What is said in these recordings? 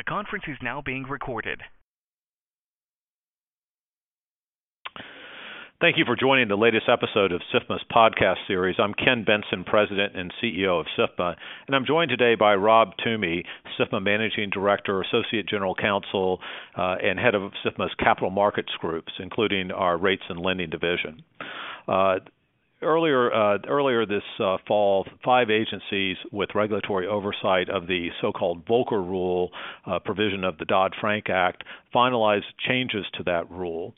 The conference is now being recorded. Thank you for joining the latest episode of SIFMA's podcast series. I'm Ken Bentsen, President and CEO of SIFMA, and I'm joined today by Rob Toomey, SIFMA Managing Director, Associate General Counsel, uh, and Head of SIFMA's Capital Markets Groups, including our Rates and Lending Division. Uh, earlier uh, earlier this uh, fall, five agencies with regulatory oversight of the so-called Volcker Rule uh, provision of the Dodd-Frank Act finalized changes to that rule.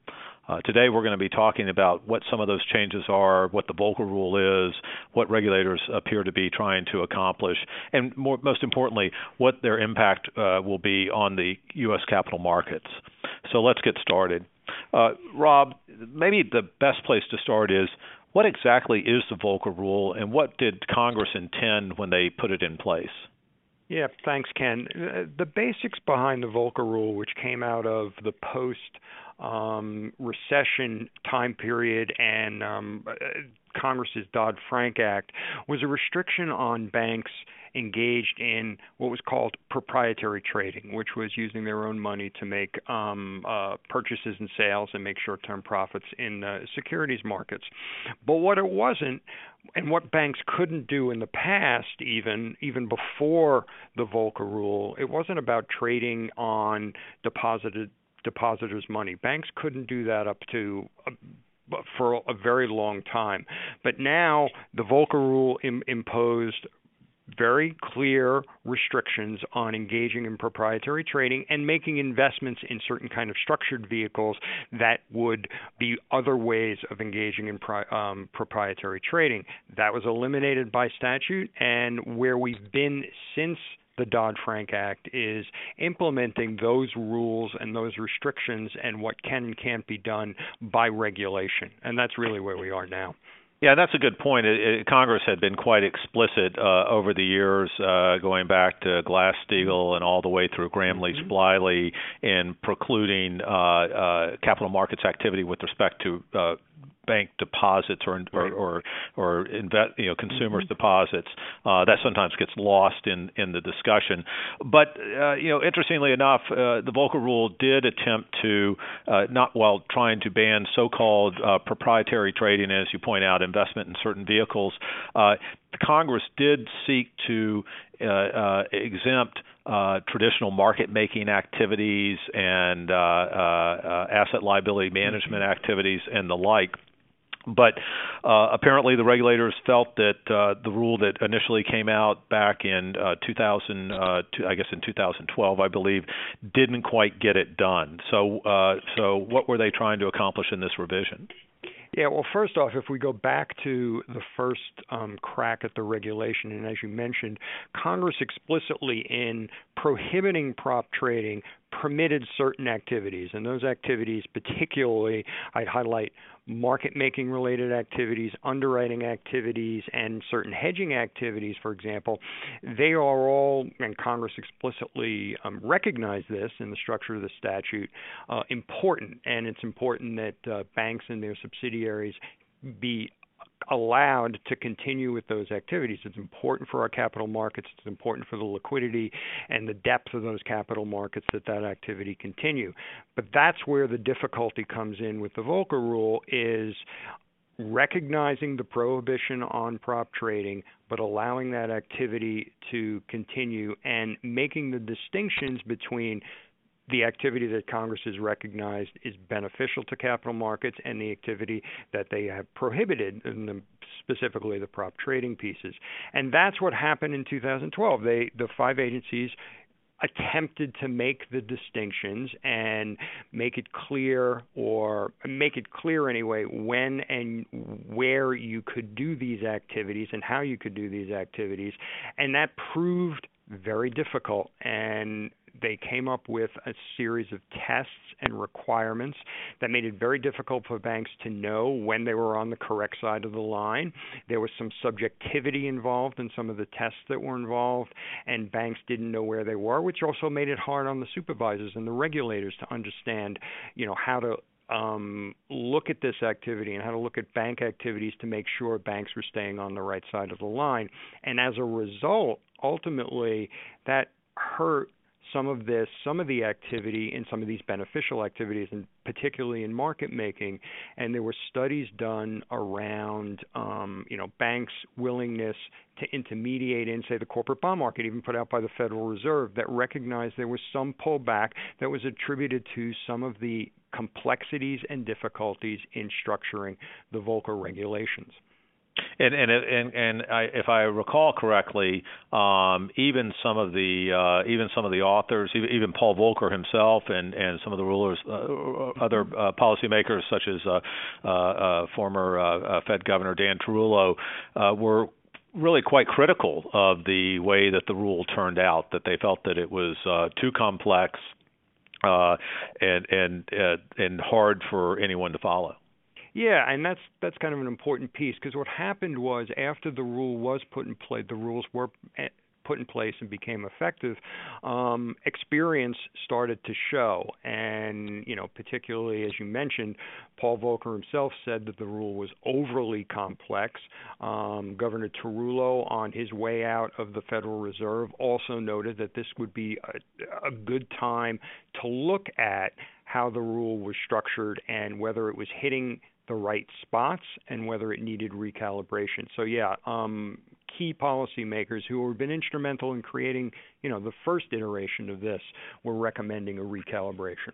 Uh, today, we're going to be talking about what some of those changes are, what the Volcker Rule is, what regulators appear to be trying to accomplish, and more, most importantly, what their impact uh, will be on the U.S. capital markets. So let's get started. Uh, Rob, maybe the best place to start is what exactly is the Volcker Rule, and what did Congress intend when they put it in place? Yeah, thanks, Ken. The basics behind the Volcker Rule, which came out of the post um, recession time period and um, Congress's Dodd Frank Act, was a restriction on banks engaged in what was called proprietary trading, which was using their own money to make um, uh, purchases and sales and make short term profits in uh, securities markets. But what it wasn't, and what banks couldn't do in the past, even even before the Volcker rule, it wasn't about trading on deposited depositors' money. Banks couldn't do that up to uh, for a very long time. But now the Volcker rule Im- imposed very clear restrictions on engaging in proprietary trading and making investments in certain kind of structured vehicles that would be other ways of engaging in pri- um, proprietary trading. That was eliminated by statute, and where we've been since the Dodd Frank Act is implementing those rules and those restrictions and what can and can't be done by regulation. And that's really where we are now. Yeah, that's a good point. It, it, Congress had been quite explicit uh, over the years, uh, going back to Glass Steagall and all the way through Gramm Leach mm-hmm. Bliley, in precluding uh, uh, capital markets activity with respect to uh, bank deposits or or or, or invest, you know consumers' mm-hmm. deposits. Uh, that sometimes gets lost in in the discussion. But uh, you know, interestingly enough, uh, the Volcker Rule did attempt to uh, not while trying to ban so-called uh, proprietary trading, as you point out, investment in certain vehicles. Uh, Congress did seek to exempt uh, traditional market making activities and uh, uh, asset liability management mm-hmm. activities and the like. But uh, apparently, the regulators felt that uh, the rule that initially came out back in uh, 2000, uh, I guess in 2012, I believe, didn't quite get it done. So, uh, so what were they trying to accomplish in this revision? Yeah, well, first off, if we go back to the first um, crack at the regulation, and as you mentioned, Congress explicitly in prohibiting prop trading permitted certain activities, and those activities, particularly, I'd highlight market making related activities, underwriting activities, and certain hedging activities, for example, they are all, and Congress explicitly um, recognized this in the structure of the statute, uh, important. And it's important that uh, banks and their subsidiaries be allowed to continue with those activities. It's important for our capital markets. It's important for the liquidity and the depth of those capital markets that that activity continue. But that's where the difficulty comes in with the Volcker rule is recognizing the prohibition on prop trading but allowing that activity to continue and making the distinctions between the activity that Congress has recognized is beneficial to capital markets and the activity that they have prohibited, the, specifically the prop trading pieces. And that's what happened in 2012. They, the five agencies attempted to make the distinctions and make it clear or make it clear anyway when and where you could do these activities and how you could do these activities and that proved very difficult and they came up with a series of tests and requirements that made it very difficult for banks to know when they were on the correct side of the line. There was some subjectivity involved in some of the tests that were involved, and banks didn't know where they were, which also made it hard on the supervisors and the regulators to understand, you know, how to um, look at this activity and how to look at bank activities to make sure banks were staying on the right side of the line. And as a result, ultimately, that hurt some of this, some of the activity in some of these beneficial activities, and particularly in market making. And there were studies done around, um, you know, banks' willingness to intermediate in, say, the corporate bond market, even put out by the Federal Reserve, that recognized there was some pullback that was attributed to some of the complexities and difficulties in structuring the Volcker regulations. And and and and I, if I recall correctly, um, even some of the uh, even some of the authors, even Paul Volcker himself, and and some of the rulers, uh, other uh, policymakers such as uh, uh, uh, former Fed Governor Dan Tarullo, were really quite critical of the way that the rule turned out. That they felt that it was too complex and and and hard for anyone to follow. Yeah, and that's that's kind of an important piece because what happened was after the rule was put in place, the rules were eh, put in place and became effective, um, experience started to show. And, you know, particularly as you mentioned, Paul Volcker himself said that the rule was overly complex. Um, Governor Tarullo, on his way out of the Federal Reserve, also noted that this would be a, a good time to look at how the rule was structured and whether it was hitting the right spots and whether it needed recalibration. So yeah, um, key policymakers who have been instrumental in creating, you know, the first iteration of this were recommending a recalibration.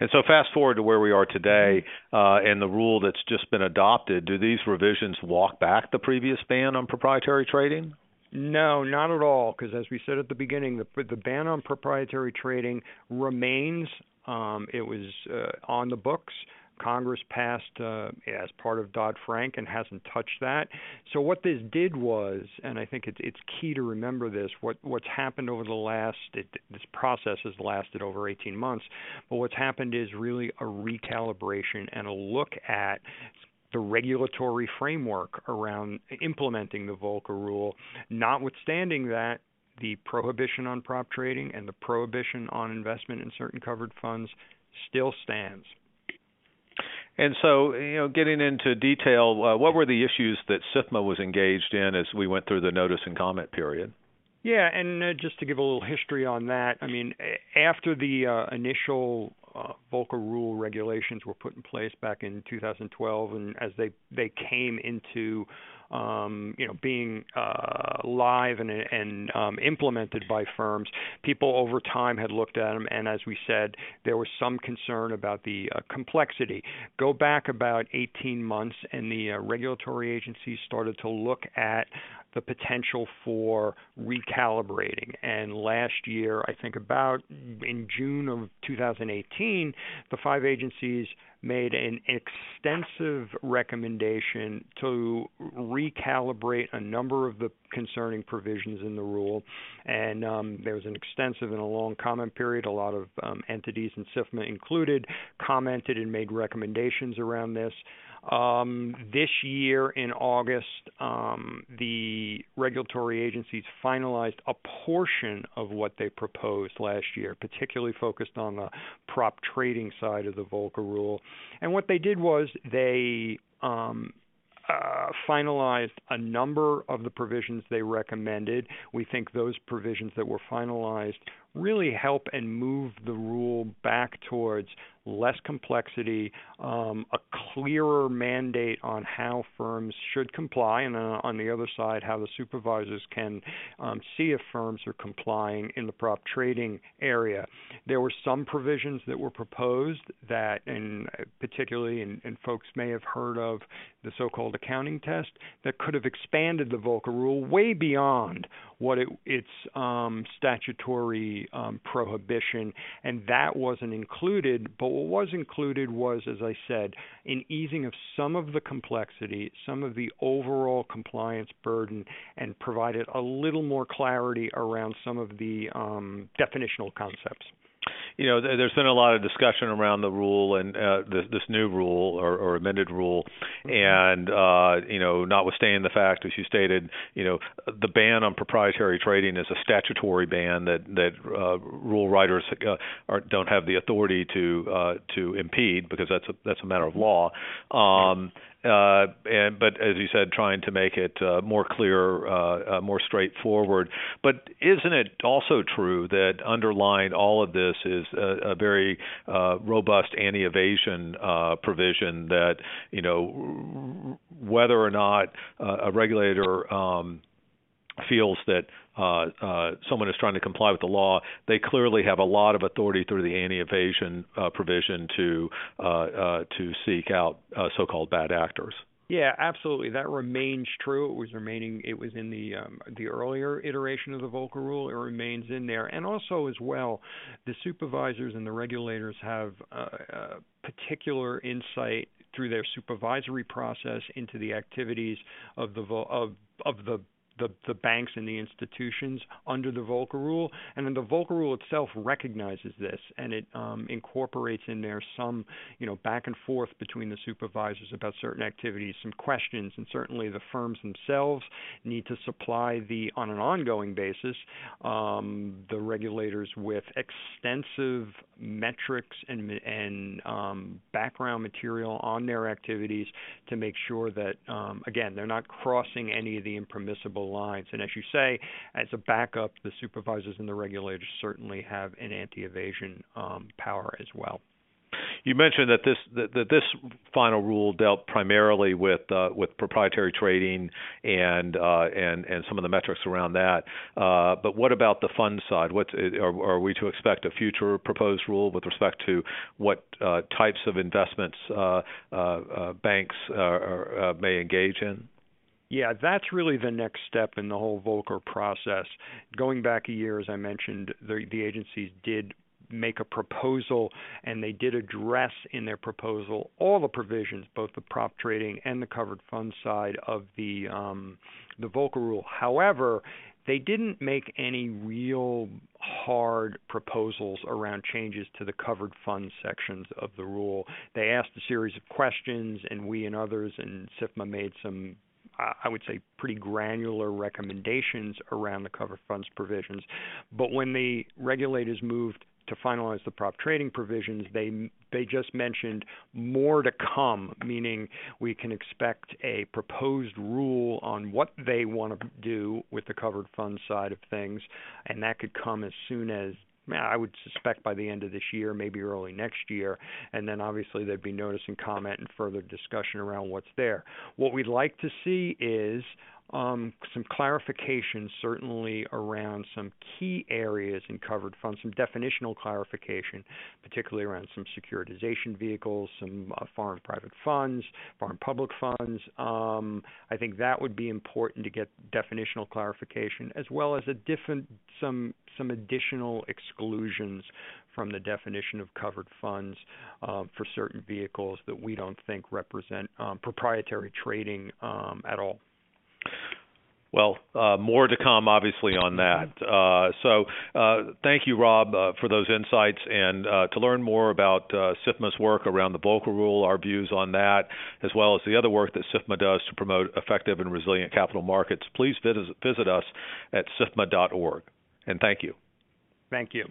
And so, fast forward to where we are today, uh, and the rule that's just been adopted. Do these revisions walk back the previous ban on proprietary trading? No, not at all. Because as we said at the beginning, the the ban on proprietary trading remains. Um, it was uh, on the books. Congress passed uh, as part of Dodd Frank and hasn't touched that. So what this did was, and I think it's it's key to remember this. What what's happened over the last it, this process has lasted over 18 months, but what's happened is really a recalibration and a look at the regulatory framework around implementing the Volcker rule. Notwithstanding that, the prohibition on prop trading and the prohibition on investment in certain covered funds still stands. And so, you know, getting into detail, uh, what were the issues that SIFMA was engaged in as we went through the notice and comment period? Yeah, and uh, just to give a little history on that, I mean, after the uh, initial uh, Volcker rule regulations were put in place back in 2012, and as they they came into um, you know being uh, live and and um, implemented by firms, people over time had looked at them, and as we said, there was some concern about the uh, complexity. Go back about 18 months, and the uh, regulatory agencies started to look at the potential for recalibrating. And last year, I think about in June of 2018, the five agencies made an extensive recommendation to recalibrate a number of the concerning provisions in the rule. And um, there was an extensive and a long comment period. A lot of um, entities and SIFMA included commented and made recommendations around this. Um, this year in August, um, the regulatory agencies finalized a portion of what they proposed last year, particularly focused on the prop trading side of the Volcker rule. And what they did was they um, uh, finalized a number of the provisions they recommended. We think those provisions that were finalized really help and move the rule back towards less complexity, um, a clearer mandate on how firms should comply, and uh, on the other side, how the supervisors can um, see if firms are complying in the prop trading area. There were some provisions that were proposed that, and particularly, and, and folks may have heard of the so-called accounting test, that could have expanded the Volcker rule way beyond what it, its um, statutory um, prohibition, and that wasn't included. But what was included was, as I said, an easing of some of the complexity, some of the overall compliance burden, and provided a little more clarity around some of the um, definitional concepts you know, there's been a lot of discussion around the rule and uh, this, this new rule or, or amended rule, mm-hmm. and uh, you know, notwithstanding the fact, as you stated, you know, the ban on proprietary trading is a statutory ban that that uh, rule writers uh, are, don't have the authority to uh, to impede because that's a that's a matter of law. Um, uh, and but as you said, trying to make it uh, more clear, uh, uh, more straightforward. But isn't it also true that underlying all of this is a, a very uh, robust anti-evasion uh, provision that you know whether or not uh, a regulator um, feels that uh, uh, someone is trying to comply with the law, they clearly have a lot of authority through the anti-evasion uh, provision to uh, uh, to seek out so-called bad actors. Yeah, absolutely. That remains true. It was remaining. It was in the um, the earlier iteration of the Volcker Rule. It remains in there, and also as well, the supervisors and the regulators have uh, particular insight through their supervisory process into the activities of the of of the the, the banks and the institutions under the Volcker Rule. And then the Volcker Rule itself recognizes this and it um, incorporates in there some, you know, back and forth between the supervisors about certain activities, some questions, and certainly the firms themselves need to supply the, on an ongoing basis, um, the regulators with extensive metrics and, and um, background material on their activities to make sure that, um, again, they're not crossing any of the impermissible lines. And as you say, as a backup, the supervisors and the regulators certainly have an anti-evasion um, power as well. You mentioned that this that, that this final rule dealt primarily with uh, with proprietary trading and uh, and and some of the metrics around that. Uh, but what about the fund side? What are, are, we to expect a future proposed rule with respect to what uh, types of investments uh, uh, banks may engage in? Yeah, that's really the next step in the whole Volcker process. Going back a year, as I mentioned, the, the agencies did make a proposal and they did address in their proposal all the provisions, both the prop trading and the covered fund side of the um, the Volcker rule. However, they didn't make any real hard proposals around changes to the covered fund sections of the rule. They asked a series of questions, and we and others and SIFMA made some I would say, pretty granular recommendations around the cover funds provisions. But when the regulators moved to finalize the prop trading provisions, they they just mentioned more to come, meaning we can expect a proposed rule on what they want to do with the covered fund side of things, and that could come as soon as I would suspect by the end of this year, maybe early next year, and then obviously there'd be notice and comment and further discussion around what's there. What we'd like to see is um, some clarification, certainly around some key areas in covered funds, some definitional clarification, particularly around some securitization vehicles, some uh, foreign private funds, foreign public funds. Um, I think that would be important to get definitional clarification, as well as a different some some additional exclusions from the definition of covered funds uh, for certain vehicles that we don't think represent um, proprietary trading um, at all. Well, uh, more to come, obviously, on that. Uh, so, uh, thank you, Rob, uh, for those insights. And uh, to learn more about uh, SIFMA's work around the Volcker Rule, our views on that, as well as the other work that SIFMA does to promote effective and resilient capital markets, please visit, visit us at SIFMA.org. And thank you. Thank you.